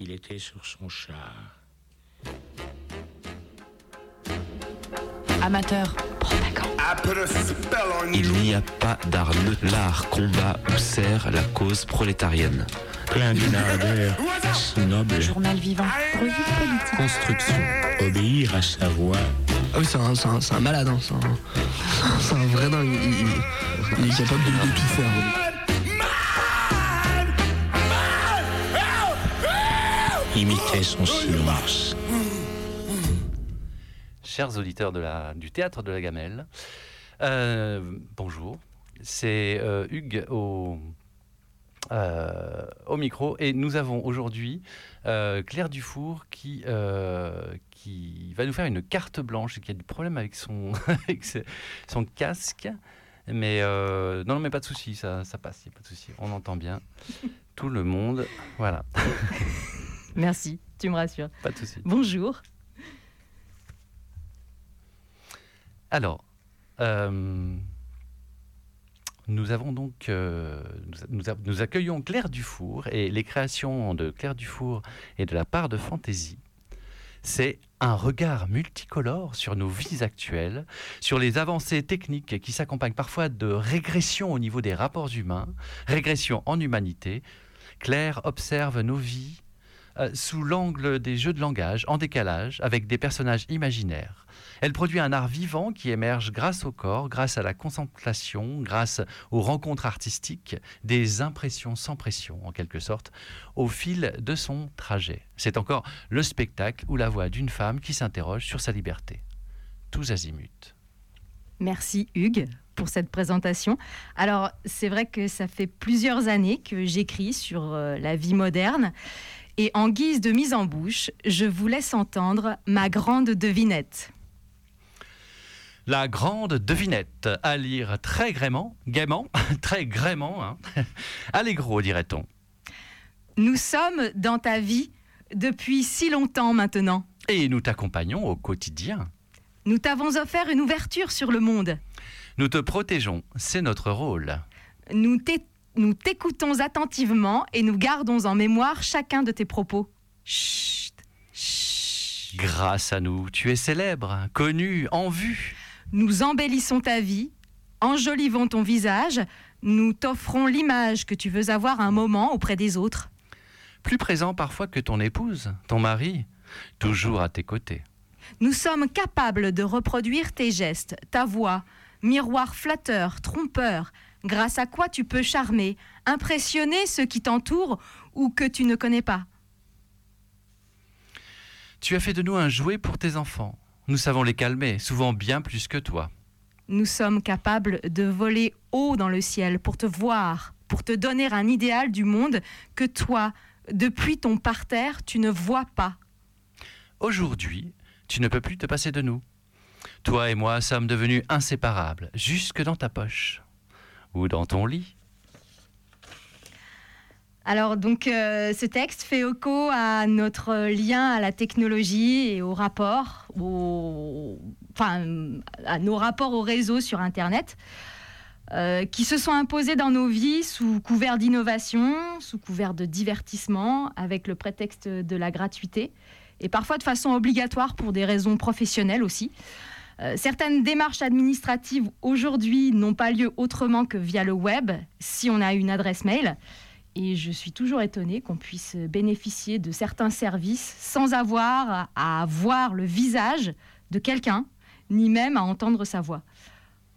Il était sur son char. Amateur, Il n'y a pas d'art neutre. L'art combat ou sert la cause prolétarienne. Plein d'une ardeur noble. journal vivant, revue politique. Construction. Obéir à sa voix. Ah oui, c'est un, malade, hein, c'est un, c'est un vrai dingue. Il, il- il est capable de, de tout faire. Imitait son silence. Chers auditeurs de la, du théâtre de la Gamelle, euh, bonjour. C'est euh, Hugues au, euh, au micro et nous avons aujourd'hui Claire Dufour qui, qui va nous faire une carte blanche et qui a du problème avec son, son casque. Mais euh, non, mais pas de souci, ça, ça passe, pas de souci. On entend bien tout le monde. Voilà, Merci, tu me rassures. pas de souci. Bonjour. Alors, euh, nous avons donc, euh, nous, nous accueillons Claire Dufour et les créations de Claire Dufour et de la part de Fantaisie. C'est un regard multicolore sur nos vies actuelles, sur les avancées techniques qui s'accompagnent parfois de régression au niveau des rapports humains, régression en humanité. Claire observe nos vies euh, sous l'angle des jeux de langage, en décalage, avec des personnages imaginaires. Elle produit un art vivant qui émerge grâce au corps, grâce à la contemplation, grâce aux rencontres artistiques, des impressions sans pression, en quelque sorte, au fil de son trajet. C'est encore le spectacle ou la voix d'une femme qui s'interroge sur sa liberté. Tous azimuts. Merci Hugues pour cette présentation. Alors, c'est vrai que ça fait plusieurs années que j'écris sur euh, la vie moderne. Et en guise de mise en bouche, je vous laisse entendre ma grande devinette. La grande devinette, à lire très gaiement, gaiement, très gaiement, hein. allégro dirait-on. Nous sommes dans ta vie depuis si longtemps maintenant. Et nous t'accompagnons au quotidien. Nous t'avons offert une ouverture sur le monde. Nous te protégeons, c'est notre rôle. Nous nous t'écoutons attentivement et nous gardons en mémoire chacun de tes propos. Chut, chut. Grâce à nous, tu es célèbre, connu, en vue. Nous embellissons ta vie, enjolivons ton visage, nous t'offrons l'image que tu veux avoir un moment auprès des autres. plus présent parfois que ton épouse, ton mari, toujours à tes côtés. Nous sommes capables de reproduire tes gestes, ta voix, miroir flatteur, trompeur, grâce à quoi tu peux charmer, impressionner ceux qui t'entourent ou que tu ne connais pas? Tu as fait de nous un jouet pour tes enfants. Nous savons les calmer, souvent bien plus que toi. Nous sommes capables de voler haut dans le ciel pour te voir, pour te donner un idéal du monde que toi, depuis ton parterre, tu ne vois pas. Aujourd'hui, tu ne peux plus te passer de nous. Toi et moi sommes devenus inséparables, jusque dans ta poche. Ou dans ton lit. Alors donc euh, ce texte fait écho à notre lien à la technologie et au rapport, enfin à nos rapports au réseau sur Internet, euh, qui se sont imposés dans nos vies sous couvert d'innovation, sous couvert de divertissement, avec le prétexte de la gratuité, et parfois de façon obligatoire pour des raisons professionnelles aussi. Euh, certaines démarches administratives aujourd'hui n'ont pas lieu autrement que via le web, si on a une adresse mail. Et je suis toujours étonnée qu'on puisse bénéficier de certains services sans avoir à voir le visage de quelqu'un, ni même à entendre sa voix.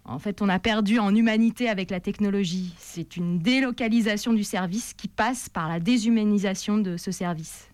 En fait, on a perdu en humanité avec la technologie. C'est une délocalisation du service qui passe par la déshumanisation de ce service.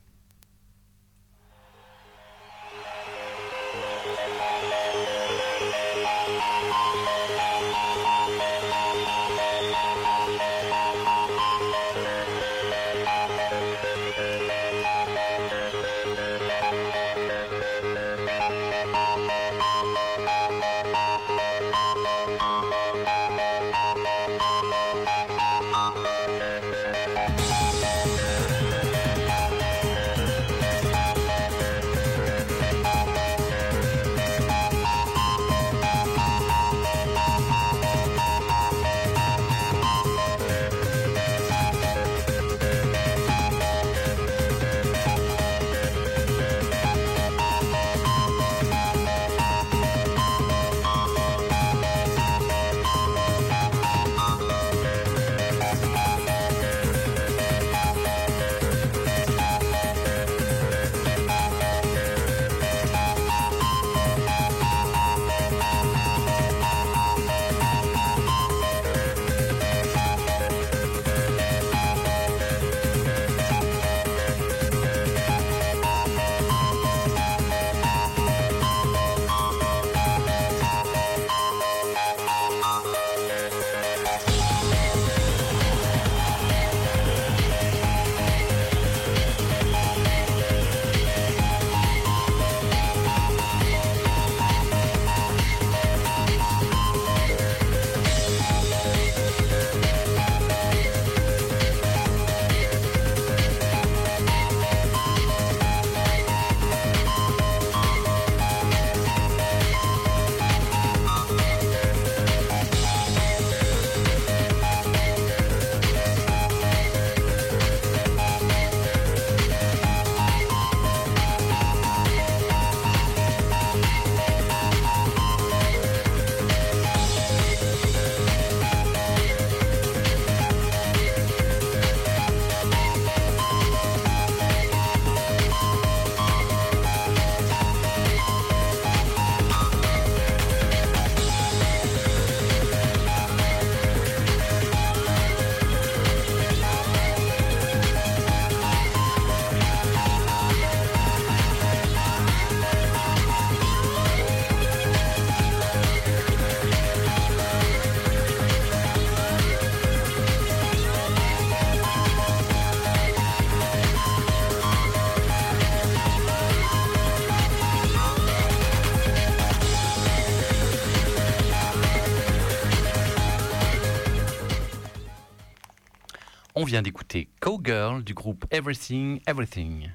Vient d'écouter Cowgirl du groupe Everything Everything.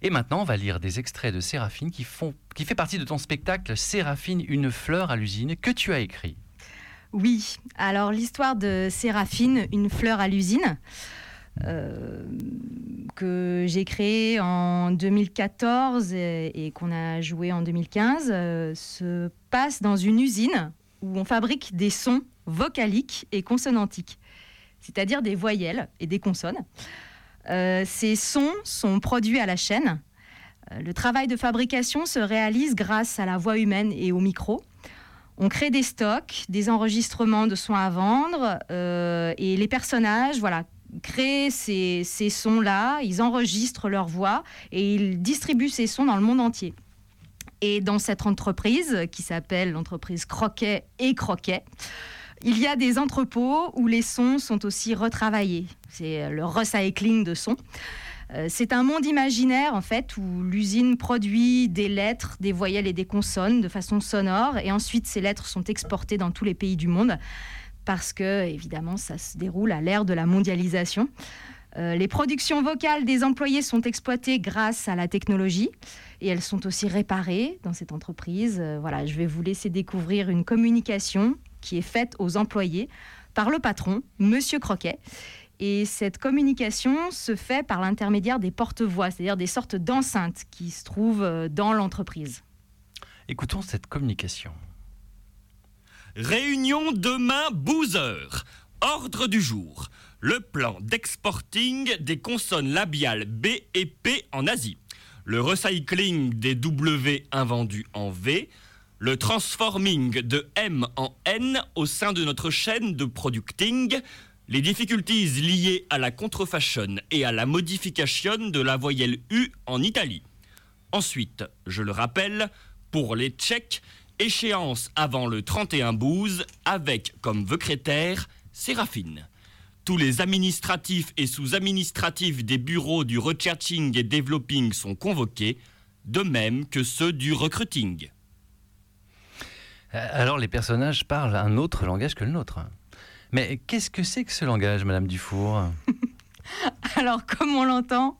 Et maintenant, on va lire des extraits de Séraphine qui, font, qui fait partie de ton spectacle Séraphine, une fleur à l'usine que tu as écrit. Oui, alors l'histoire de Séraphine, une fleur à l'usine, euh, que j'ai créée en 2014 et, qu'on a joué en 2015, euh, se passe dans une usine où on fabrique des sons vocaliques et consonantiques, c'est-à-dire des voyelles et des consonnes. Euh, ces sons sont produits à la chaîne. Euh, Le travail de fabrication se réalise grâce à la voix humaine et au micro. On crée des stocks, des enregistrements de sons à vendre, euh, et les personnages, voilà, créent ces, ces sons-là, ils enregistrent leur voix et ils distribuent ces sons dans le monde entier. Et dans cette entreprise, qui s'appelle l'entreprise Croquet et Croquet, il y a des entrepôts où les sons sont aussi retravaillés. C'est le recycling de sons. Euh, C'est un monde imaginaire en fait où l'usine produit des lettres, des voyelles et des consonnes de façon sonore et ensuite ces lettres sont exportées dans tous les pays du monde parce que évidemment ça se déroule à l'ère de la mondialisation. Euh, les productions vocales des employés sont exploitées grâce à la technologie et elles sont aussi réparées dans cette entreprise. Euh, voilà, je vais vous laisser découvrir une communication qui est faite aux employés par le patron, Monsieur Croquet. Et cette communication se fait par l'intermédiaire des porte-voix, c'est-à-dire des sortes d'enceintes qui se trouvent euh, dans l'entreprise. Écoutons cette communication. Réunion demain, Boozer. Ordre du jour. Le plan d'exporting des consonnes labiales B et P en Asie. Le recycling des W invendus en V. Le transforming de M en N au sein de notre chaîne de producting. Les difficultés liées à la contrefashion et à la modification de la voyelle U en Italie. Ensuite, je le rappelle, pour les Tchèques, échéance avant le 31 12 avec comme secrétaire Séraphine. Tous les administratifs et sous-administratifs des bureaux du researching et developing sont convoqués, de même que ceux du recruiting. Euh, Alors les personnages parlent un autre langage que le nôtre. Mais qu'est-ce que c'est que ce langage, Madame Dufour? Alors, comme on l'entend,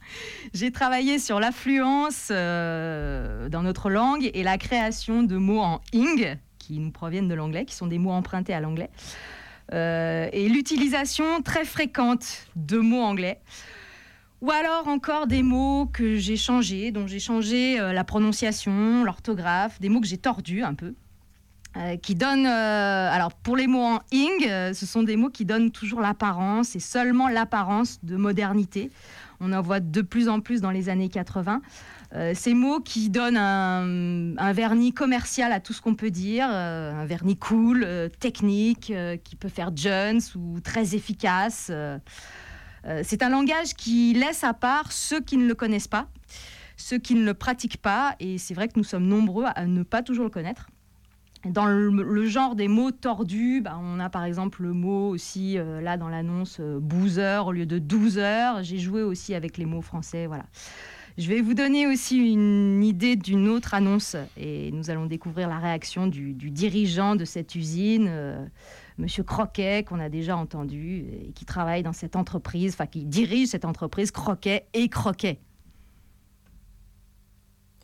j'ai travaillé sur l'affluence euh, dans notre langue et la création de mots en ing, qui nous proviennent de l'anglais, qui sont des mots empruntés à l'anglais, Euh, et l'utilisation très fréquente de mots anglais. Ou alors encore des mots que j'ai changés, dont j'ai changé la prononciation, l'orthographe, des mots que j'ai tordus un peu. Euh, qui donnent, euh, alors pour les mots en ing, euh, ce sont des mots qui donnent toujours l'apparence et seulement l'apparence de modernité. On en voit de plus en plus dans les années 80. Euh, ces mots qui donnent un, un vernis commercial à tout ce qu'on peut dire, un vernis cool, technique, qui peut faire jeunes ou très efficace. c'est un langage qui laisse à part ceux qui ne le connaissent pas, ceux qui ne le pratiquent pas, et c'est vrai que nous sommes nombreux à ne pas toujours le connaître. Dans le, genre des mots tordus, bah, on a par exemple le mot aussi, euh, là dans l'annonce, euh, boozer au lieu de 12 heures. J'ai joué aussi avec les mots français, voilà. Je vais vous donner aussi une idée d'une autre annonce et nous allons découvrir la réaction du, du dirigeant de cette usine, euh, Monsieur Croquet, qu'on a déjà entendu et qui travaille dans cette entreprise, enfin qui dirige cette entreprise Croquet et Croquet.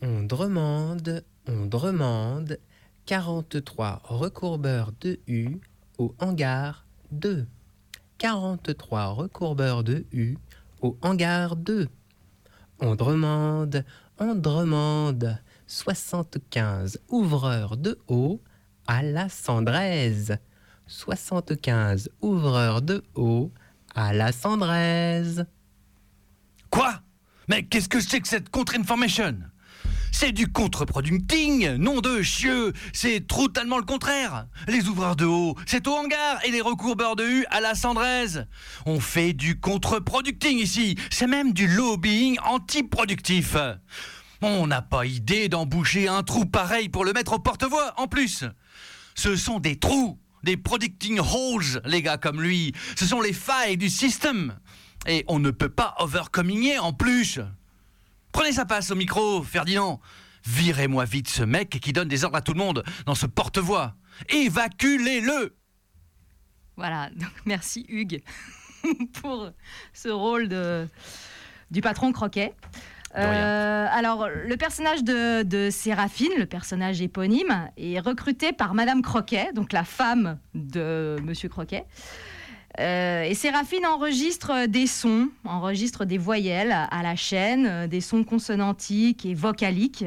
On demande, on demande 43 recourbeurs de U au hangar 2. 43 recourbeurs de U au hangar 2. On demande, on demande 75 ouvreurs de eau à la cendraise. 75 ouvreurs de eau à la cendraise. Quoi? Mais qu'est-ce que c'est que cette contre-information C'est du contre-producting, nom de chieux C'est totalement le contraire Les ouvreurs de haut, c'est au hangar et les recourbeurs de U à la cendraise On fait du contre-producting ici C'est même du lobbying anti-productif On n'a pas idée d'emboucher un trou pareil pour le mettre au porte-voix, en plus Ce sont des trous des producting holes, les gars comme lui. Ce sont les failles du système. Et on ne peut pas overcomminguer en plus. Prenez sa place au micro, Ferdinand. Virez-moi vite ce mec qui donne des ordres à tout le monde dans ce porte-voix. Évacuez-le Voilà, donc merci Hugues. pour ce rôle de, du patron Croquet. Euh, alors, le personnage de, de Séraphine, le personnage éponyme, est recruté par Madame Croquet, donc la femme de Monsieur Croquet. Euh, et Séraphine enregistre des sons, enregistre des voyelles à, la chaîne, euh, des sons consonantiques et vocaliques.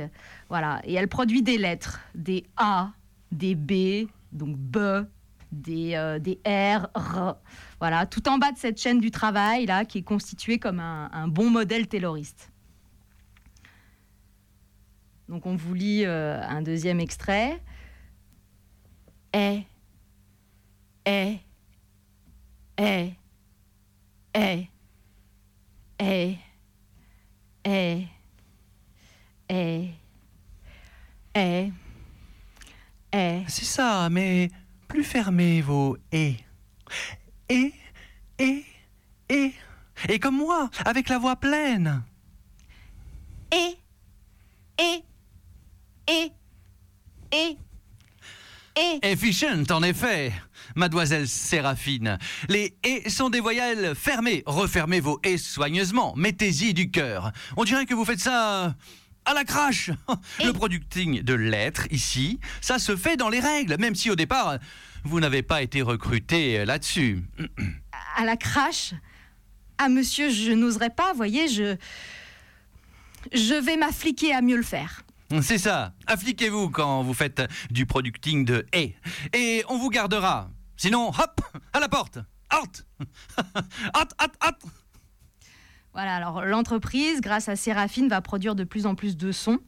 Voilà. Et elle produit des lettres, des A, des B, donc B, des, euh, des R, R. Voilà, tout en bas de cette chaîne du travail, là, qui est constituée comme un, bon modèle tayloriste. Donc on vous lit un deuxième extrait. Eh, eh, eh, eh, eh, eh, eh, eh, eh. C'est ça, mais plus fermez vos et. Et, et, et. Et comme moi, avec la voix pleine. Et, et, et, et, et. Efficient, en effet, mademoiselle Séraphine. Les et sont des voyelles fermées. Refermez vos et soigneusement. Mettez-y du cœur. On dirait que vous faites ça à la crache. Le producting de lettres, ici, ça se fait dans les règles, même si au départ, vous n'avez pas été recruté là-dessus. à la crache? Ah, monsieur, je n'oserais pas, voyez, je. Je vais m'affliquer à mieux le faire. C'est ça. Appliquez-vous quand vous faites du producting de et. Et on vous gardera. Sinon, hop, à la porte. Out. Out, out, out. Voilà, alors l'entreprise, grâce à Séraphine, va produire de plus en plus de sons,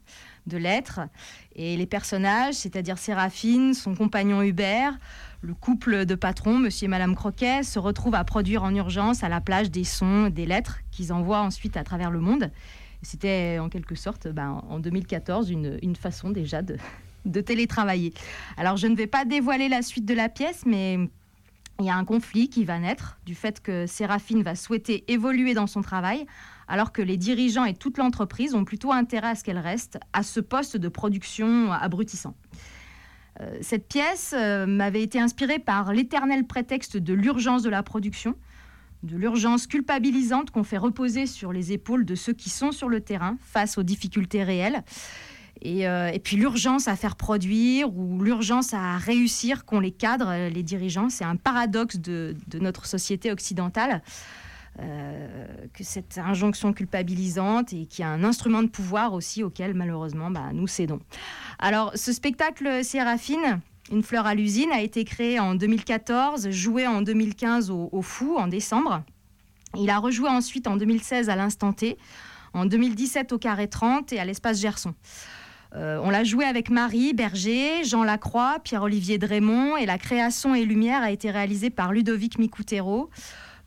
de lettres. Et les personnages, c'est-à-dire Séraphine, son compagnon Hubert, le couple de patrons, monsieur et madame Croquet, se retrouvent à produire en urgence à la plage des sons, des lettres qu'ils envoient ensuite à travers le monde. C'était en quelque sorte, ben, en 2014, une, une façon déjà de, de télétravailler. Alors je ne vais pas dévoiler la suite de la pièce, mais il y a un conflit qui va naître du fait que Séraphine va souhaiter évoluer dans son travail, alors que les dirigeants et toute l'entreprise ont plutôt intérêt à ce qu'elle reste à ce poste de production abrutissant. Euh, cette pièce euh, m'avait été inspirée par l'éternel prétexte de l'urgence de la production, de l'urgence culpabilisante qu'on fait reposer sur les épaules de ceux qui sont sur le terrain face aux difficultés réelles. Et, euh, puis l'urgence à faire produire ou l'urgence à réussir qu'ont les cadres, euh, les dirigeants, c'est un paradoxe de, de notre société occidentale. euh, que cette injonction culpabilisante et qui a un instrument de pouvoir aussi auquel malheureusement bah, nous cédons. Alors ce spectacle Séraphine, Une fleur à l'usine, a été créé en 2014, joué en 2015 au, Fou en décembre. Il a rejoué ensuite en 2016 à l'Instant T, en 2017 au Carré 30 et à l'Espace Gerson. Euh, on l'a joué avec Marie Berger, Jean Lacroix, Pierre-Olivier Drémont et la création et lumière a été réalisée par Ludovic Micoutero.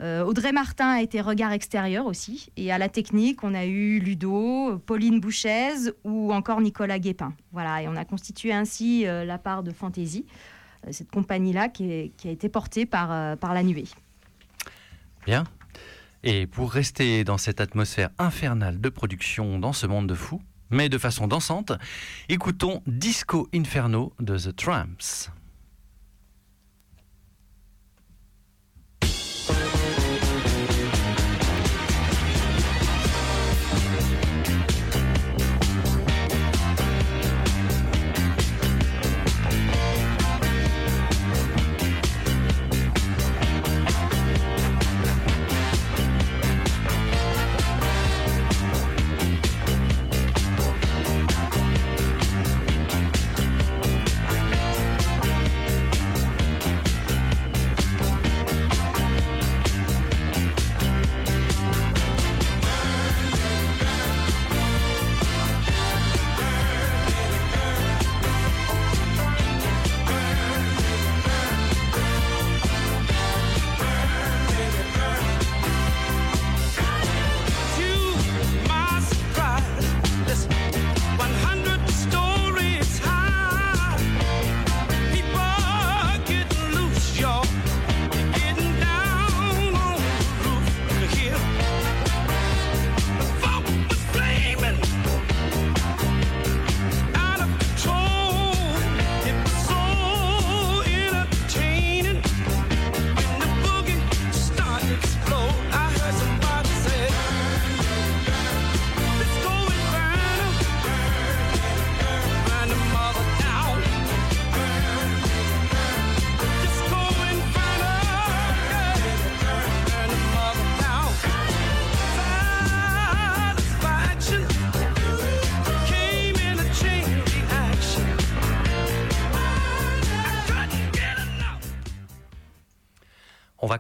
Euh, Audrey Martin a été regard extérieur aussi. Et à la technique, on a eu Ludo, Pauline Bouchez ou encore Nicolas Guépin. Voilà, et on a constitué ainsi euh, la part de Fantaisie, euh, cette compagnie-là qui, a été portée par, par la nuée. Bien. Et pour rester dans cette atmosphère infernale de production dans ce monde de fous, mais de façon dansante, écoutons Disco Inferno de The Tramps.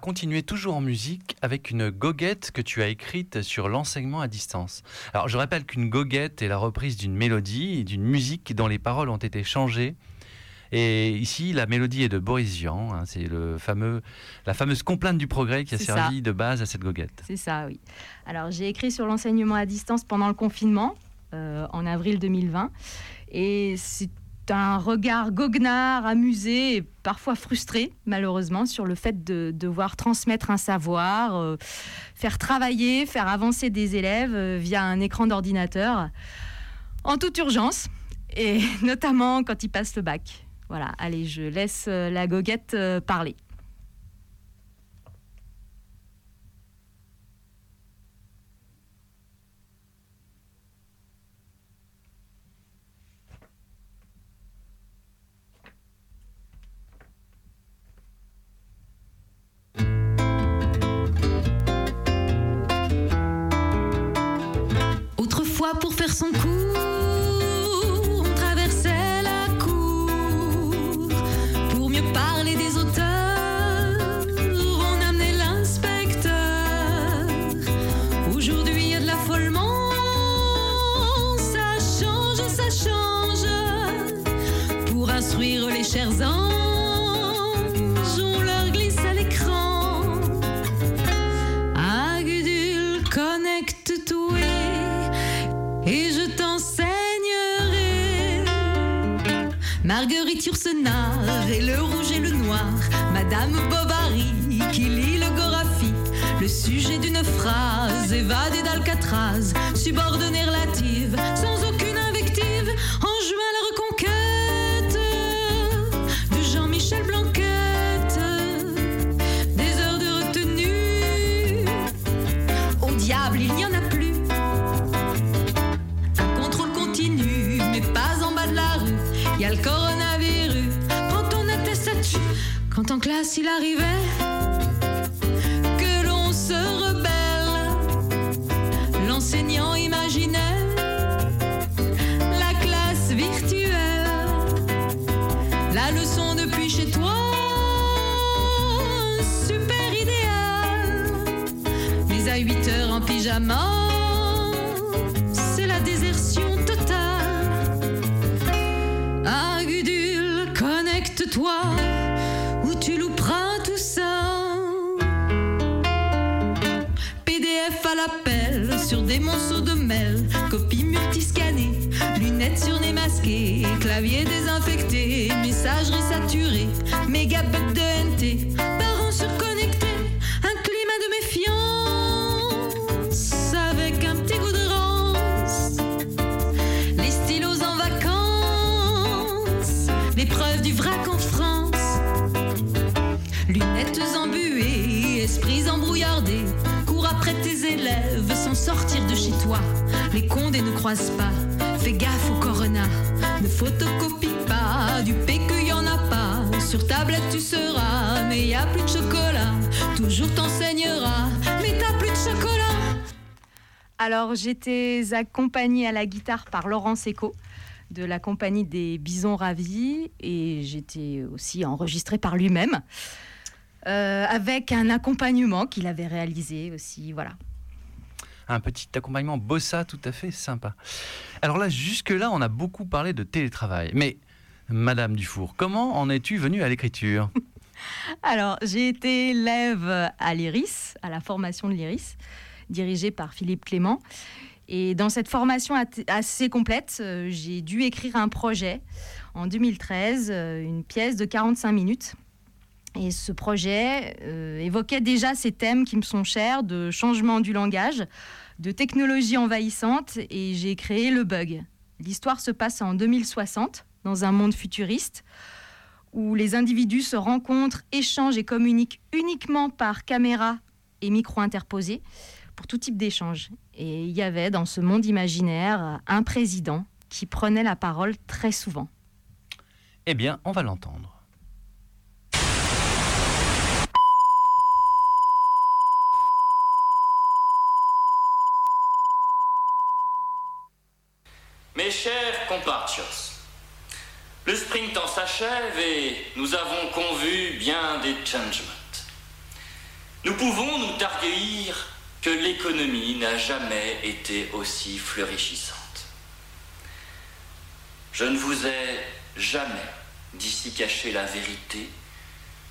Continuer toujours en musique avec une goguette que tu as écrite sur l'enseignement à distance. Alors je rappelle qu'une goguette est la reprise d'une mélodie et d'une musique dont les paroles ont été changées. Et ici, la mélodie est de Boris Vian. hein, c'est le fameux, la fameuse complainte du progrès qui a servi de base à cette goguette. C'est ça, oui. Alors, j'ai écrit sur l'enseignement à distance pendant le confinement, euh, en avril 2020. Et c'est un regard goguenard, amusé et parfois frustré, malheureusement, sur le fait de devoir transmettre un savoir, euh, faire travailler, faire avancer des élèves euh, via un écran d'ordinateur, en toute urgence, et notamment quand ils passent le bac. Voilà, allez, je laisse euh, la goguette parler. Son cours, Et le rouge et le noir, Madame Bovary qui lit le Gorafi, le sujet d'une phrase évadée d'Alcatraz, arrivait, monceaux de mail, copie multiscannée, lunettes sur nez masqué, clavier désinfecté, messagerie saturée, mégabit de NT, Les condés ne croisent pas, fais gaffe au corona. Ne photocopie pas, du PQ y en a pas. Sur tablette tu seras, mais y a plus de chocolat. Toujours t'enseignera, mais t'as plus de chocolat. Alors, j'étais accompagnée à la guitare par Laurent Seco de la compagnie des Bisons Ravis et j'étais aussi enregistrée par lui-même euh, avec un accompagnement qu'il avait réalisé aussi. Voilà. Un petit accompagnement bossa tout à fait sympa. Alors là, jusque-là, on a beaucoup parlé de télétravail. Mais, Madame Dufour, comment en es-tu venue à l'écriture? Alors, j'ai été élève à l'IRIS, à la formation de l'IRIS, dirigée par Philippe Clément. Et dans cette formation at- assez complète, euh, j'ai dû écrire un projet en 2013, euh, une pièce de 45 minutes. Et ce projet euh, évoquait déjà ces thèmes qui me sont chers de changement du langage, de technologie envahissante, et j'ai créé le bug. L'histoire se passe en 2060, dans un monde futuriste, où les individus se rencontrent, échangent et communiquent uniquement par caméra et micro interposés pour tout type d'échange. Et il y avait dans ce monde imaginaire un président qui prenait la parole très souvent. Eh bien, on va l'entendre. Mes le sprint s'achève et nous avons convu bien des changements. nous pouvons nous targuer que l'économie n'a jamais été aussi fleurissante. Je ne vous ai jamais d'ici caché la vérité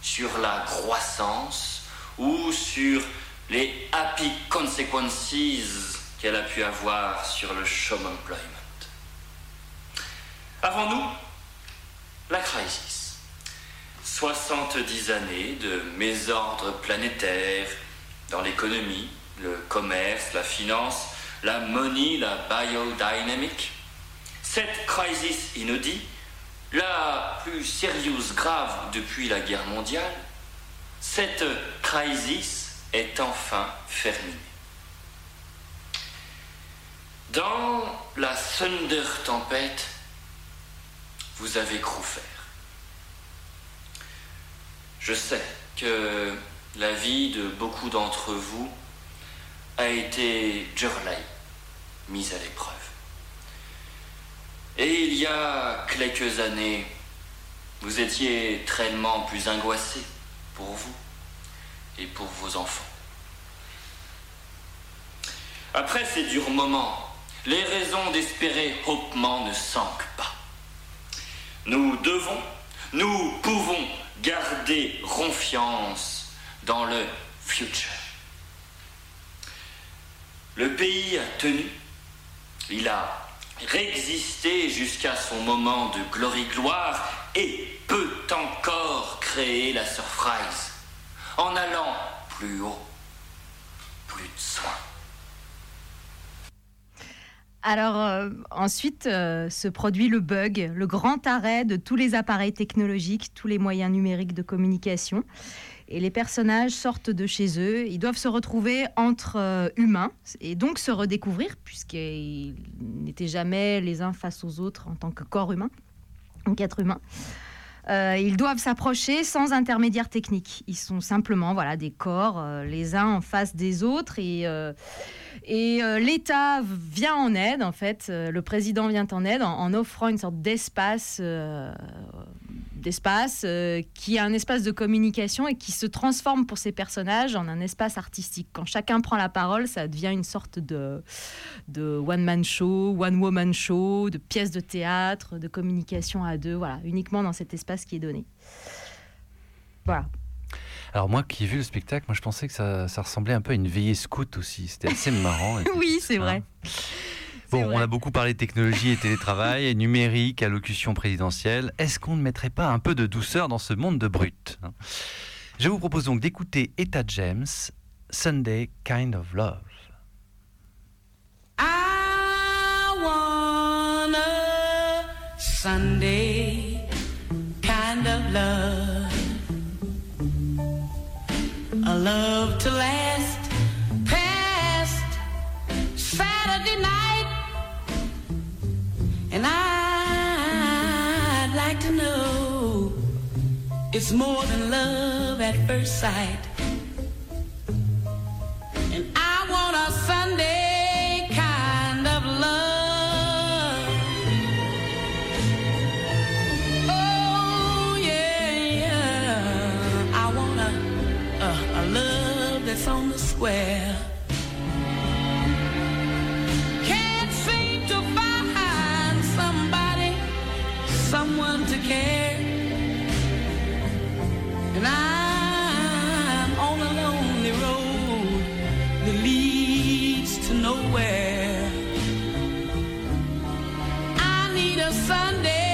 sur la croissance ou sur les happy consequences qu'elle a pu avoir sur le employment. Avant nous, la crise. 70 années de mésordre planétaire dans l'économie, le commerce, la finance, la money, la biodynamique. Cette crise inaudite, la plus sérieuse grave depuis la guerre mondiale, cette crise est enfin terminée. Dans la Thunder tempête, vous avez cru faire. Je sais que la vie de beaucoup d'entre vous a été journée, mise à l'épreuve. Et il y a quelques années, vous étiez tellement plus angoissé pour vous et pour vos enfants. Après ces durs moments, les raisons d'espérer hautement ne pas. Nous devons, nous pouvons garder confiance dans le futur. Le pays a tenu, il a résisté jusqu'à son moment de gloire et peut encore créer la surprise en allant plus haut, plus de soin. Alors euh, ensuite euh, se produit le bug, le grand arrêt de tous les appareils technologiques, tous les moyens numériques de communication. Et les personnages sortent de chez eux, ils doivent se retrouver entre euh, humains et donc se redécouvrir, puisqu'ils n'étaient jamais les uns face aux autres en tant que corps humain, donc être humain. Ils doivent s'approcher sans intermédiaire technique. Ils sont simplement voilà, des corps, les uns en face des autres. Et, et l'État vient en aide, en fait. le président vient en aide en, offrant une sorte d'espace d'espace, euh, qui est un espace de communication et qui se transforme pour ces personnages en un espace artistique. Quand chacun prend la parole, ça devient une sorte de, one-man show, one-woman show, de pièce de théâtre, de communication à deux, voilà, uniquement dans cet espace qui est donné. Voilà. Alors moi qui ai vu le spectacle, moi je pensais que ça, ça ressemblait un peu à une veillée scout aussi. C'était assez marrant. et- oui, c'est vrai. Bon, vrai. on a beaucoup parlé de technologie et télétravail, et numérique, allocution présidentielle. Est-ce qu'on ne mettrait pas un peu de douceur dans ce monde de brut hein? Je vous propose donc d'écouter Etta James, Sunday Kind of Love. I want a Sunday kind of love. Love to last past Saturday night. And I'd like to know it's more than love at first sight. Need a Sunday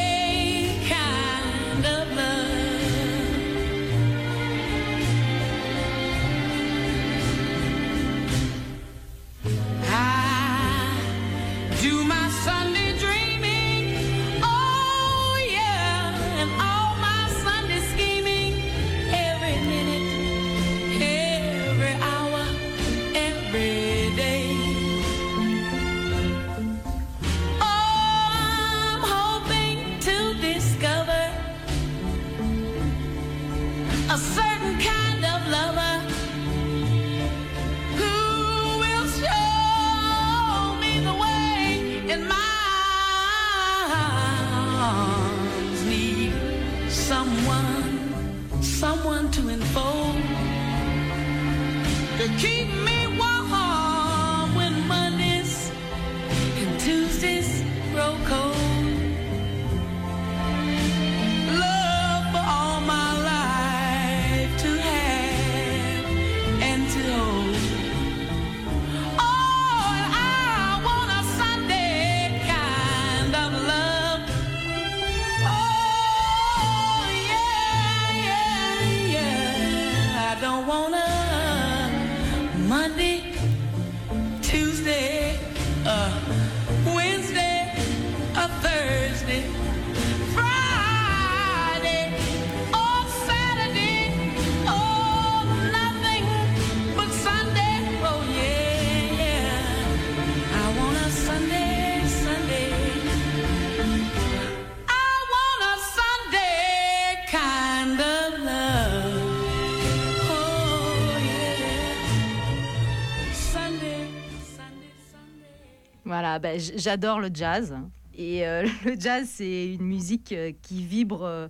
J- j'adore le jazz. Et euh, le jazz, c'est une musique euh, qui vibre euh,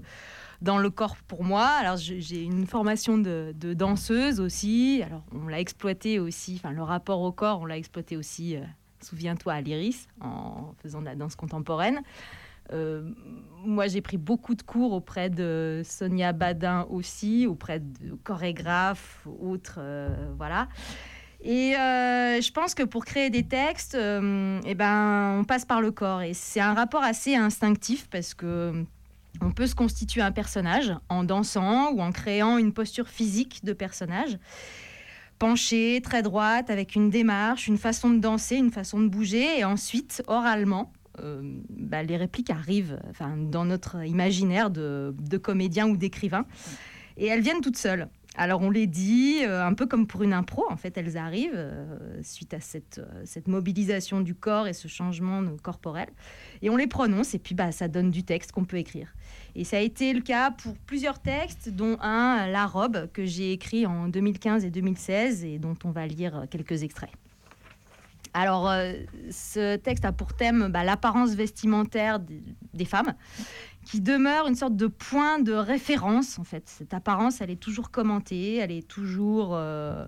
dans le corps pour moi. Alors, j'ai une formation de, danseuse aussi. Alors, on l'a exploité aussi, enfin, le rapport au corps, on l'a exploité aussi, souviens-toi, à l'Iris, en faisant de la danse contemporaine. Moi, j'ai pris beaucoup de cours auprès de Sonia Badin aussi, auprès de chorégraphes, autres, voilà. Et euh, je pense que pour créer des textes, euh, eh ben, on passe par le corps. Et c'est un rapport assez instinctif parce que on peut se constituer un personnage en dansant ou en créant une posture physique de personnage. Penchée, très droite, avec une démarche, une façon de danser, une façon de bouger. Et ensuite, oralement, euh, bah, les répliques arrivent dans notre imaginaire de comédien ou d'écrivain. Et elles viennent toutes seules. Alors on les dit, euh, un peu comme pour une impro, en fait, elles arrivent euh, suite à cette, euh, cette mobilisation du corps et ce changement corporel. Et on les prononce et puis bah, ça donne du texte qu'on peut écrire. Et ça a été le cas pour plusieurs textes, dont un, La robe, que j'ai écrit en 2015 et 2016 et dont on va lire quelques extraits. Alors, ce texte a pour thème bah, l'apparence vestimentaire des femmes, qui demeure une sorte de point de référence, en fait. Cette apparence, elle est toujours commentée, elle est toujours euh,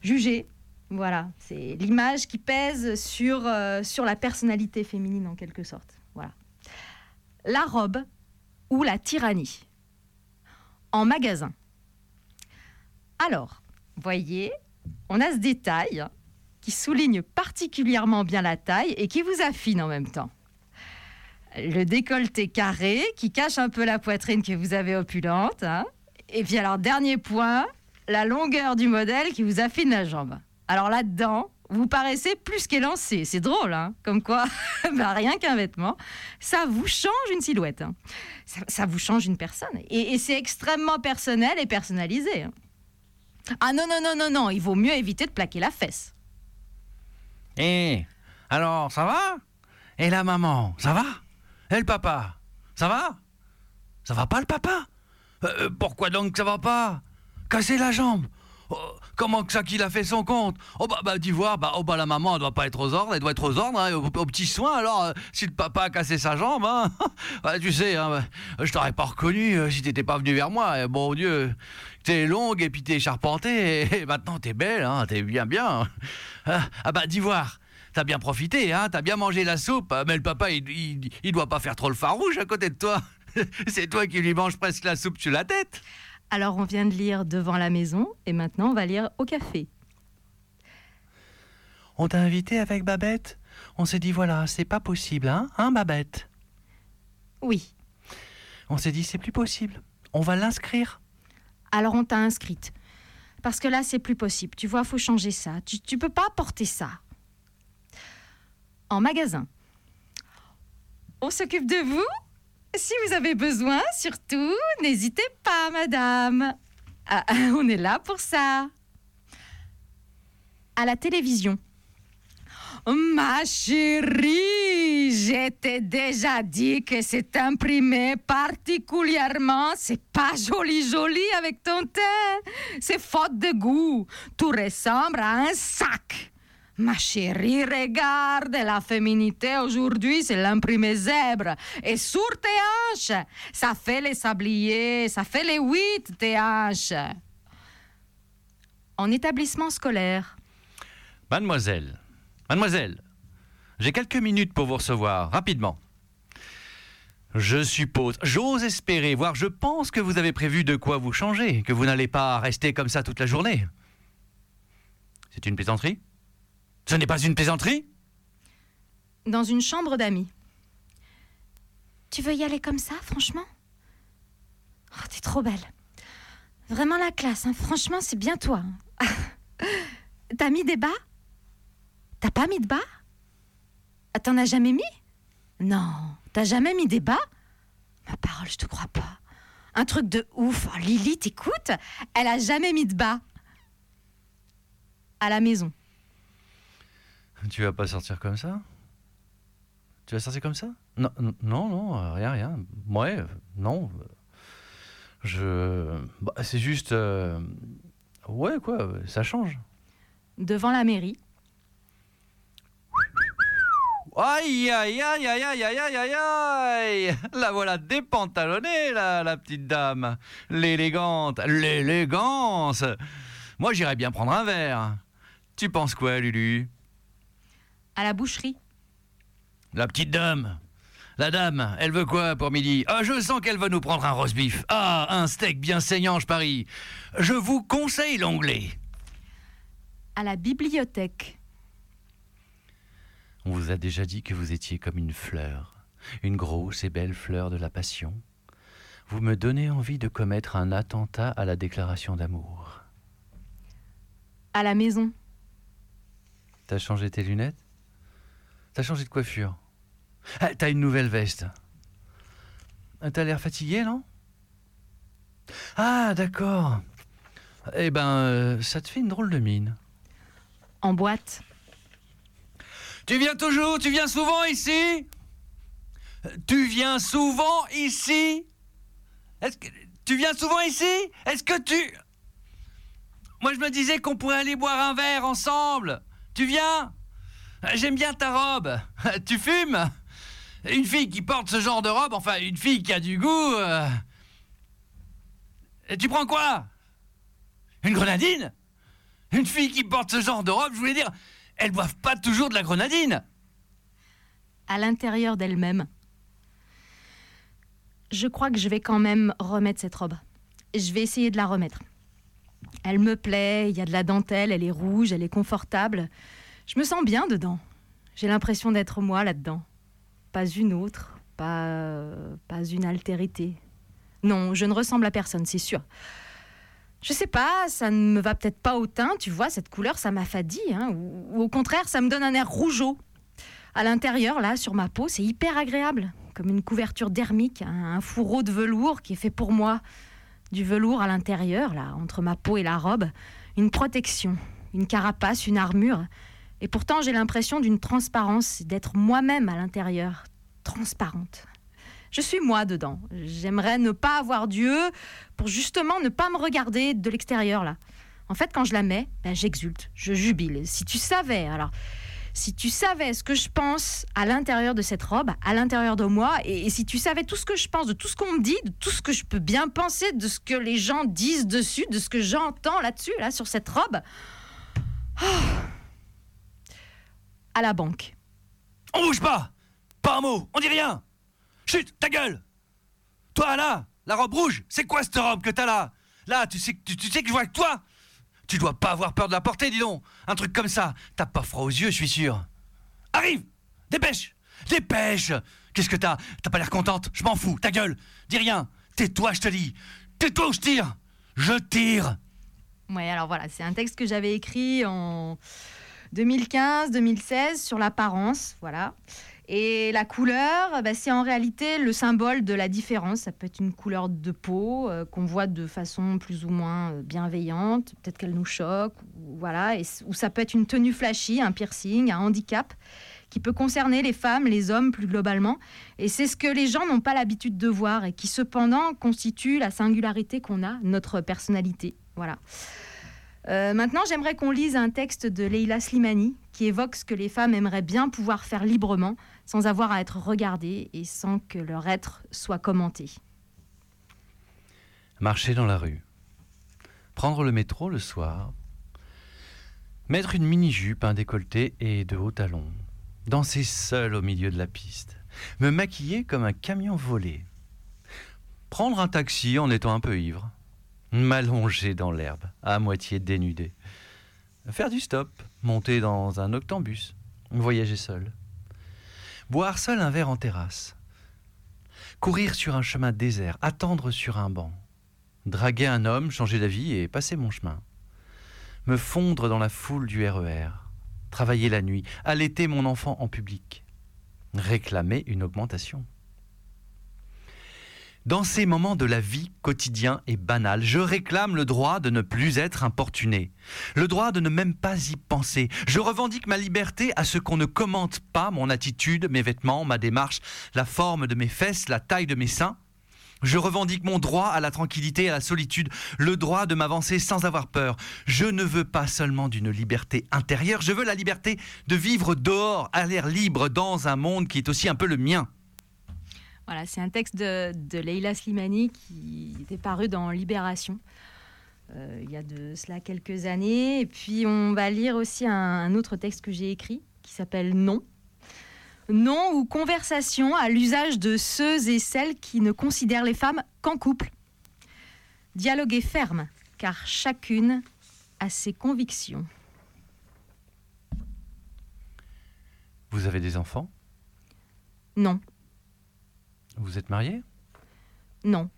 jugée. Voilà, c'est l'image qui pèse sur, euh, sur la personnalité féminine, en quelque sorte. Voilà. La robe ou la tyrannie en magasin. Alors, voyez, on a ce détail qui souligne particulièrement bien la taille et qui vous affine en même temps. Le décolleté carré qui cache un peu la poitrine que vous avez opulente. hein. Et puis alors, dernier point, la longueur du modèle qui vous affine la jambe. Alors là-dedans, vous paraissez plus qu'élancé. C'est drôle, hein Comme quoi, bah, rien qu'un vêtement, ça vous change une silhouette. hein. Ça, vous change une personne. Et, c'est extrêmement personnel et personnalisé. hein. Ah non, non, non, non, non, il vaut mieux éviter de plaquer la fesse. Eh, alors, ça va? Et la maman, ça va? Et le papa, ça va? Ça va pas le papa? Euh, Pourquoi donc ça va pas? Casser la jambe. Oh, Comment que ça qu'il a fait son compte? Oh bah, bah bah, oh bah la maman elle doit pas être aux ordres, elle doit être aux ordres, hein, aux, petits soins alors euh, si le papa a cassé sa jambe, hein, ouais, tu sais, hein, bah, je t'aurais pas reconnu euh, si t'étais pas venu vers moi, et bon Dieu, t'es longue et puis t'es charpentée et, maintenant t'es belle, hein, t'es bien bien. Ah, ah bah dis voir, T'as bien profité, hein T'as bien mangé la soupe, mais le papa, il, il, il doit pas faire trop le farouche à côté de toi. C'est toi qui lui manges presque la soupe sur la tête. Alors on vient de lire devant la maison et maintenant on va lire au café. On t'a invité avec Babette? On s'est dit, voilà, c'est pas possible, hein Hein, Babette? Oui. On s'est dit, c'est plus possible. On va l'inscrire. Alors on t'a inscrite. Parce que là c'est plus possible. Tu vois, faut changer ça. Tu, tu peux pas porter ça. En magasin. On s'occupe de vous Si vous avez besoin, surtout, n'hésitez pas, madame. Ah, on est là pour ça. À la télévision. Ma chérie, je t'ai déjà dit que c'est imprimé particulièrement. C'est pas joli joli avec ton teint. C'est faute de goût. Tout ressemble à un sac. Ma chérie, regarde, la féminité aujourd'hui, c'est l'imprimé zèbre. Et sur tes hanches, ça fait les sabliers, ça fait les huit tes hanches. En établissement scolaire. Mademoiselle, mademoiselle, j'ai quelques minutes pour vous recevoir, rapidement. Je suppose, j'ose espérer, voire je pense que vous avez prévu de quoi vous changer, que vous n'allez pas rester comme ça toute la journée. C'est une plaisanterie? Ce n'est pas une plaisanterie? Dans une chambre d'amis. Tu veux y aller comme ça, franchement? Oh, t'es trop belle. Vraiment la classe, hein. franchement, c'est bien toi. hein. T'as mis des bas? T'as pas mis de bas? T'en as jamais mis? Non, t'as jamais mis des bas? Ma parole, je te crois pas. Un truc de ouf. Oh, Lily, t'écoutes Elle a jamais mis de bas. À la maison. Tu vas pas sortir comme ça? Tu vas sortir comme ça? Non, non, non, rien, rien. Ouais, euh, non. Je. Bah, c'est juste. Euh, ouais, quoi, ça change. Devant la mairie. Aïe, aïe, aïe, aïe, aïe, aïe, aïe, aïe La voilà dépantalonnée, là la petite dame. L'élégante, l'élégance Moi, j'irais bien prendre un verre. Tu penses quoi, Lulu? À la boucherie. La petite dame La dame, elle veut quoi pour midi? Ah, je sens qu'elle va nous prendre un roast beef. Ah, un steak bien saignant, je parie. Je vous conseille l'onglet. À la bibliothèque. On vous a déjà dit que vous étiez comme une fleur, une grosse et belle fleur de la passion. Vous me donnez envie de commettre un attentat à la déclaration d'amour. À la maison. T'as changé tes lunettes? T'as changé de coiffure Ah, T'as une nouvelle veste Ah, T'as l'air fatigué, non? Ah, d'accord. Eh ben, euh, ça te fait une drôle de mine. En boîte? Tu viens toujours, tu viens souvent ici? Tu viens souvent ici? Est-ce que tu viens souvent ici? Est-ce que tu Moi je me disais qu'on pourrait aller boire un verre ensemble. Tu viens? J'aime bien ta robe. Tu fumes? Une fille qui porte ce genre de robe, enfin une fille qui a du goût. euh, Tu prends quoi? Une grenadine? Une fille qui porte ce genre de robe, je voulais dire, elles boivent pas toujours de la grenadine. À l'intérieur d'elle-même. Je crois que je vais quand même remettre cette robe. Je vais essayer de la remettre. Elle me plaît, il y a de la dentelle, elle est rouge, elle est confortable. Je me sens bien dedans. J'ai l'impression d'être moi là-dedans. Pas une autre, pas, pas une altérité. Non, je ne ressemble à personne, c'est sûr. Je sais pas, ça ne me va peut-être pas au teint, tu vois, cette couleur, ça m'affadit, hein, ou, au contraire, ça me donne un air rougeau. À l'intérieur, là, sur ma peau, c'est hyper agréable, comme une couverture dermique, un fourreau de velours qui est fait pour moi. Du velours à l'intérieur, là, entre ma peau et la robe, une protection, une carapace, une armure. Et pourtant, j'ai l'impression d'une transparence, d'être moi-même à l'intérieur, transparente. Je suis moi dedans. J'aimerais ne pas avoir Dieu pour justement ne pas me regarder de l'extérieur là. En fait, quand je la mets, ben, j'exulte, je jubile. Si tu savais, alors, si tu savais ce que je pense à l'intérieur de cette robe, à l'intérieur de moi, et, et si tu savais tout ce que je pense, de tout ce qu'on me dit, de tout ce que je peux bien penser, de ce que les gens disent dessus, de ce que j'entends là-dessus, là, sur cette robe. Ah. À la banque. On bouge pas. Pas un mot, on dit rien. Chut, ta gueule. Toi là, la robe rouge, c'est quoi cette robe que t'as là? Là, tu sais, que- tu, tu sais que je vois que toi? Tu dois pas avoir peur de la porter, dis donc. Un truc comme ça, t'as pas froid aux yeux, je suis sûr. Arrive. Dépêche. Dépêche. Qu'est-ce que t'as? T'as pas l'air contente? Je m'en fous, ta gueule. Dis rien. Tais-toi, je te dis. Tais-toi ou je tire. Je tire. Ouais, alors voilà, c'est un texte que j'avais écrit en 2015-2016 sur l'apparence, voilà. Et la couleur, bah, c'est en réalité le symbole de la différence. Ça peut être une couleur de peau euh, qu'on voit de façon plus ou moins euh, bienveillante, peut-être qu'elle nous choque, ou, voilà. Ou ça peut être une tenue flashy, un piercing, un handicap qui peut concerner les femmes, les hommes plus globalement. Et c'est ce que les gens n'ont pas l'habitude de voir et qui cependant constitue la singularité qu'on a, notre personnalité. Voilà. Euh, maintenant, j'aimerais qu'on lise un texte de Leila Slimani qui évoque ce que les femmes aimeraient bien pouvoir faire librement, sans avoir à être regardées et sans que leur être soit commenté. Marcher dans la rue. Prendre le métro le soir Mettre une mini-jupe, un et de hauts talons. Danser seul au milieu de la piste. Me maquiller comme un camion volé. Prendre un taxi en étant un peu ivre. M'allonger dans l'herbe, à moitié dénudé. Faire du stop, monter dans un octambus. Voyager seul. Boire seul un verre en terrasse. Courir sur un chemin désert, attendre sur un banc. Draguer un homme, changer d'avis et passer mon chemin. Me fondre dans la foule du RER. Travailler la nuit, allaiter mon enfant en public. Réclamer une augmentation. Dans ces moments de la vie quotidien et banal, je réclame le droit de ne plus être importuné, le droit de ne même pas y penser. Je revendique ma liberté à ce qu'on ne commente pas mon attitude, mes vêtements, ma démarche, la forme de mes fesses, la taille de mes seins. Je revendique mon droit à la tranquillité à la solitude, le droit de m'avancer sans avoir peur. Je ne veux pas seulement d'une liberté intérieure, je veux la liberté de vivre dehors, à l'air libre, dans un monde qui est aussi un peu le mien. Voilà, c'est un texte de, de Leila Slimani qui était paru dans Libération. euh, il y a de cela quelques années. Et puis on va lire aussi un, un autre texte que j'ai écrit qui s'appelle Non. Non ou conversation à l'usage de ceux et celles qui ne considèrent les femmes qu'en couple. Dialoguer ferme, car chacune a ses convictions. Vous avez des enfants? Non, Vous êtes marié? Non,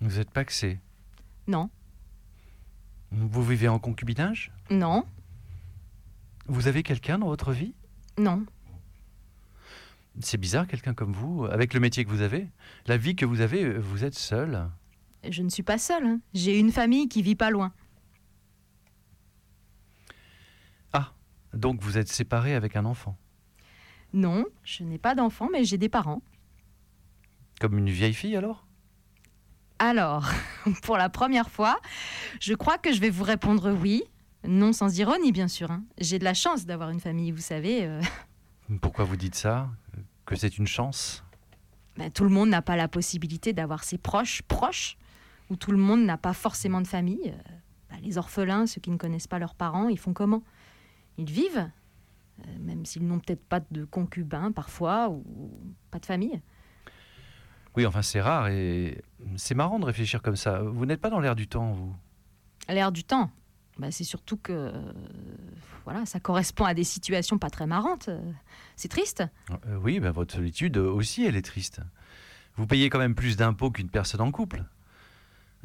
Vous êtes paxé? Non, Vous vivez en concubinage? Non, Vous avez quelqu'un dans votre vie? Non. C'est bizarre, quelqu'un comme vous, avec le métier que vous avez, la vie que vous avez, vous êtes seul. Je ne suis pas seule. hein. J'ai une famille qui vit pas loin. Donc vous êtes séparé avec un enfant? Non, je n'ai pas d'enfant, mais j'ai des parents. Comme une vieille fille alors? Alors, pour la première fois, je crois que je vais vous répondre oui. Non sans ironie, bien sûr. hein. J'ai de la chance d'avoir une famille, vous savez. euh, Pourquoi vous dites ça? Que c'est une chance? Bah, tout le monde n'a pas la possibilité d'avoir ses proches proches, ou tout le monde n'a pas forcément de famille. Euh, bah, les orphelins, ceux qui ne connaissent pas leurs parents, ils font comment? Ils vivent, euh, même s'ils n'ont peut-être pas de concubins parfois, ou pas de famille. Oui, enfin c'est rare et c'est marrant de réfléchir comme ça. Vous n'êtes pas dans l'air du temps, vous? L'air du temps, bah, c'est surtout que euh, voilà, ça correspond à des situations pas très marrantes. C'est triste. Euh, Oui, ben, votre solitude aussi, elle est triste. Vous payez quand même plus d'impôts qu'une personne en couple.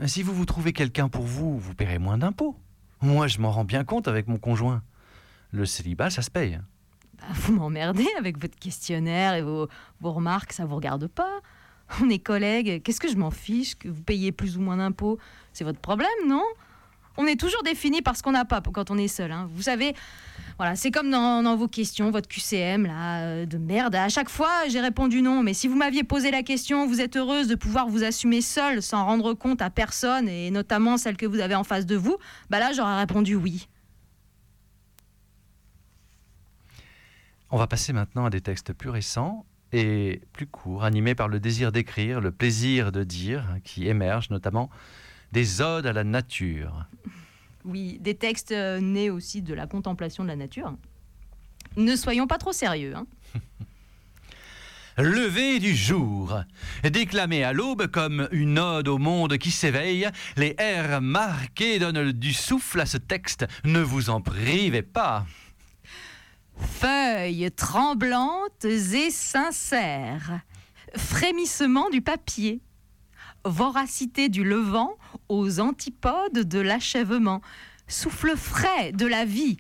Euh, Si vous vous trouvez quelqu'un pour vous, vous paierez moins d'impôts. Moi, je m'en rends bien compte avec mon conjoint. Le célibat, ça se paye. Bah, vous m'emmerdez avec votre questionnaire et vos, vos remarques, ça vous regarde pas. On est collègues, qu'est-ce que je m'en fiche que vous payiez plus ou moins d'impôts? C'est votre problème, non? On est toujours défini par ce qu'on n'a pas quand on est seul. hein. Vous savez, voilà, c'est comme dans, dans vos questions, votre QCM là, euh, de merde. À chaque fois, j'ai répondu non, mais si vous m'aviez posé la question, vous êtes heureuse de pouvoir vous assumer seule sans rendre compte à personne, et notamment celle que vous avez en face de vous, bah là, j'aurais répondu oui. On va passer maintenant à des textes plus récents et plus courts, animés par le désir d'écrire, le plaisir de dire, qui émergent notamment des odes à la nature. Oui, des textes euh, nés aussi de la contemplation de la nature. Ne soyons pas trop sérieux. Hein. Lever du jour, déclamé à l'aube comme une ode au monde qui s'éveille, les airs marqués donnent du souffle à ce texte, ne vous en privez pas. Feuilles tremblantes et sincères, frémissement du papier, voracité du levant aux antipodes de l'achèvement, souffle frais de la vie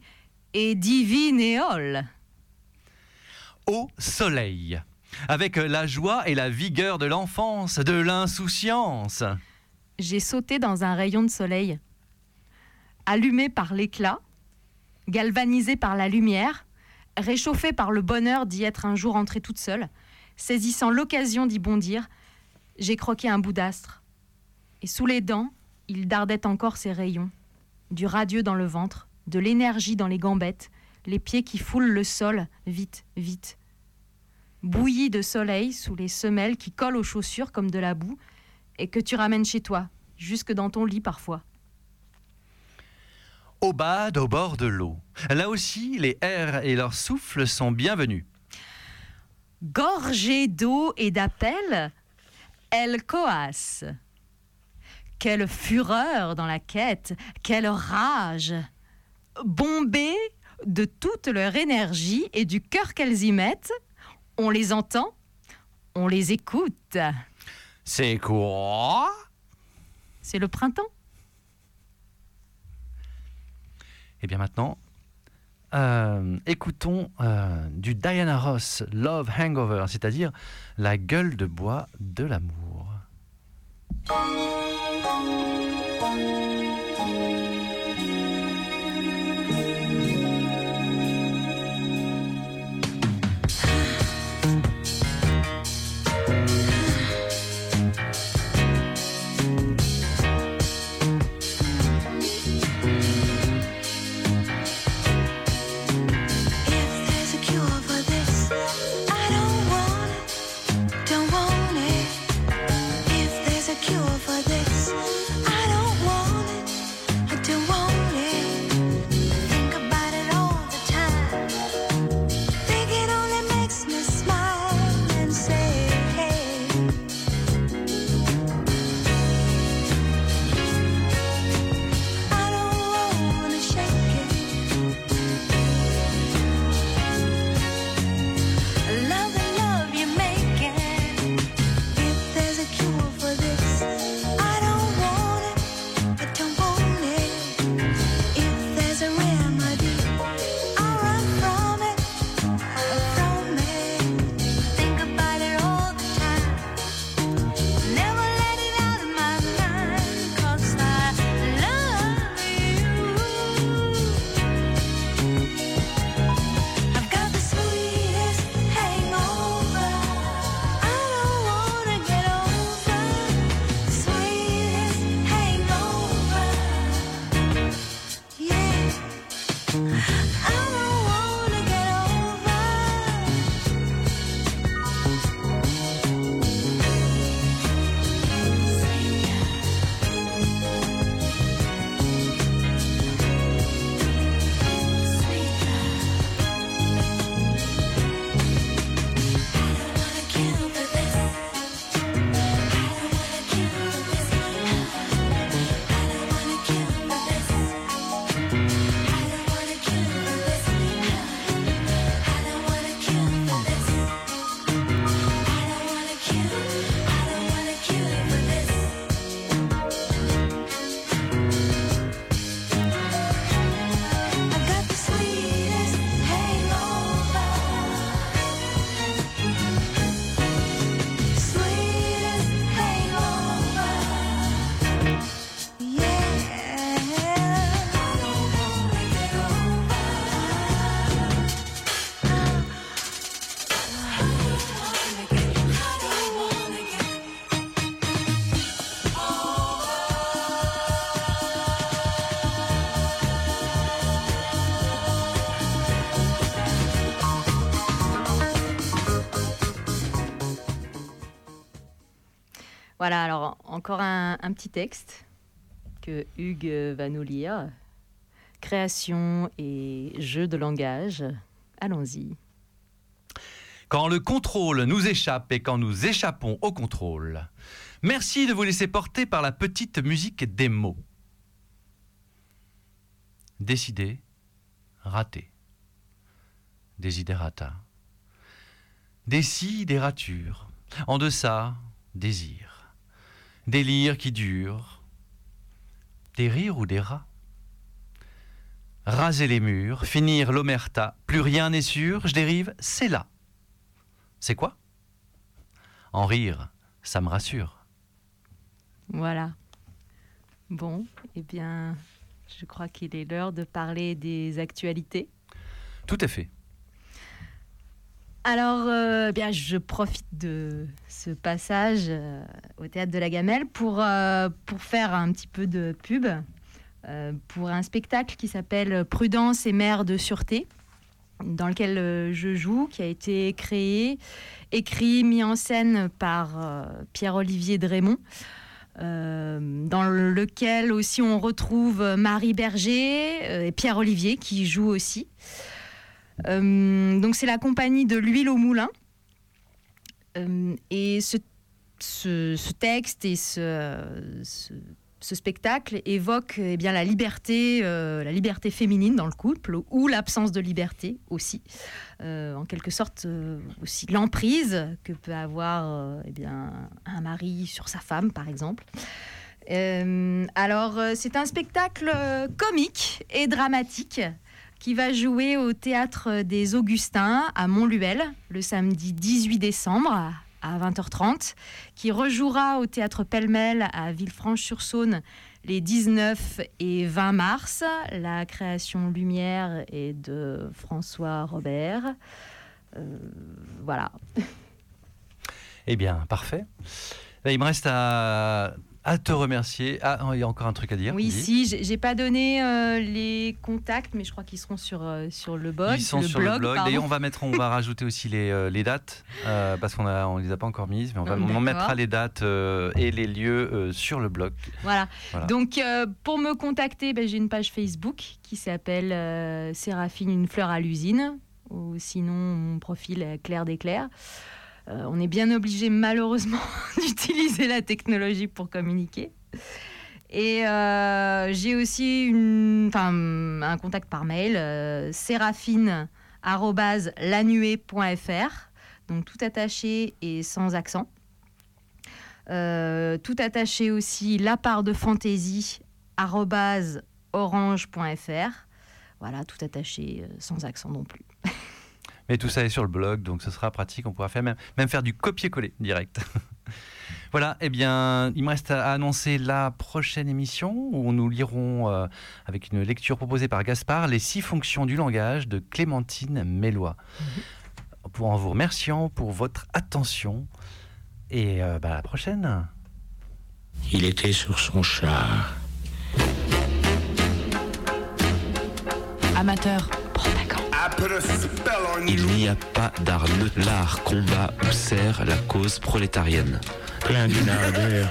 et divine éole. Au soleil, avec la joie et la vigueur de l'enfance, de l'insouciance. J'ai sauté dans un rayon de soleil, allumé par l'éclat, galvanisé par la lumière, réchauffé par le bonheur d'y être un jour entrée toute seule, saisissant l'occasion d'y bondir, j'ai croqué un bout d'astre. Et sous les dents, il dardait encore ses rayons, du radieux dans le ventre, de l'énergie dans les gambettes, les pieds qui foulent le sol, vite, vite. Bouilli de soleil sous les semelles qui collent aux chaussures comme de la boue, et que tu ramènes chez toi, jusque dans ton lit parfois. Au bad, au bord de l'eau. Là aussi, les airs et leurs souffles sont bienvenus. Gorgée d'eau et d'appel, elle coasse. Quelle fureur dans la quête, quelle rage Bombées de toute leur énergie et du cœur qu'elles y mettent, on les entend, on les écoute. C'est quoi? C'est le printemps? Et bien maintenant, euh, écoutons euh, du Diana Ross Love Hangover, c'est-à-dire la gueule de bois de l'amour. Voilà, alors encore un, petit texte que Hugues va nous lire. Création et jeu de langage. Allons-y. Quand le contrôle nous échappe et quand nous échappons au contrôle. Merci de vous laisser porter par la petite musique des mots. Décider, rater. Desiderata. Décidérature. En deçà, désir. Délire qui dure. Des rires ou des rats Raser les murs, finir l'omerta, plus rien n'est sûr, je dérive, c'est là. C'est quoi? En rire, ça me rassure. Voilà. Bon, eh bien, je crois qu'il est l'heure de parler des actualités. Tout à fait. Alors, euh, eh bien, je profite de ce passage euh, au théâtre de la Gamelle pour, euh, pour faire un petit peu de pub pour un spectacle qui s'appelle Prudence et mère de sûreté, dans lequel je joue, qui a été créé, écrit, mis en scène par Pierre-Olivier Drémont. euh, dans lequel aussi on retrouve Marie Berger et Pierre Olivier qui jouent aussi. Euh, donc c'est la compagnie de l'huile au moulin. Euh, et ce, texte et ce, spectacle évoque eh bien, la, liberté, euh, la liberté féminine dans le couple ou l'absence de liberté aussi. En quelque sorte aussi l'emprise que peut avoir eh bien, un mari sur sa femme par exemple. Alors c'est un spectacle comique et dramatique qui va jouer au théâtre des Augustins à Montluel le samedi 18 décembre à 20h30, qui rejouera au théâtre Pêle-Mêle à Villefranche-sur-Saône les 19 et 20 mars. La création Lumière est de François Robert. Euh, voilà. Eh bien, parfait. Là, il me reste à, à te remercier. Ah, il y a encore un truc à dire. Oui, si, j'ai pas donné euh, les contacts, mais je crois qu'ils seront sur, euh, sur le blog. Ils sont le sur blog, le blog. D'ailleurs, on va mettre, on va rajouter aussi les, euh, les dates parce qu'on a, on les a pas encore mises, mais on, va, on d'accord. mettra les dates et les lieux sur le blog. Voilà. Voilà. Donc, pour me contacter, ben, j'ai une page Facebook qui s'appelle Séraphine, une fleur à l'usine. Ou sinon, mon profil Claire d'Éclair. Euh, on est bien obligé, malheureusement, d'utiliser la technologie pour communiquer. Et euh, j'ai aussi un contact par mail, euh, donc tout attaché et sans accent. Euh, tout attaché aussi la part de fantaisie orange.fr. Voilà, tout attaché sans accent non plus. Mais tout ça est sur le blog, donc ce sera pratique. On pourra faire même, même faire du copier-coller direct. voilà, eh bien, il me reste à annoncer la prochaine émission où nous lirons, euh, avec une lecture proposée par Gaspard, Les six fonctions du langage de Clémentine Mélois. Pour en vous remerciant pour votre attention. Et euh, bah, à la prochaine. Il était sur son char. Amateur. Il n'y a pas d'art neutre. L'art combat ou sert la cause prolétarienne. Plein d'une ardeur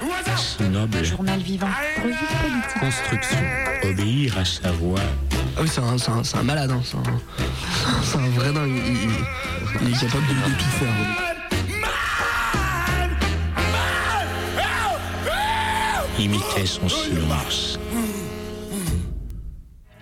noble. Journal vivant. Revue politique. Construction. Obéir à sa voix. Ah oui, c'est un, c'est un- c'est un malade, hein, c'est un, c'est un vrai dingue. Il, il- il est capable de, de tout faire. Imitait son silence.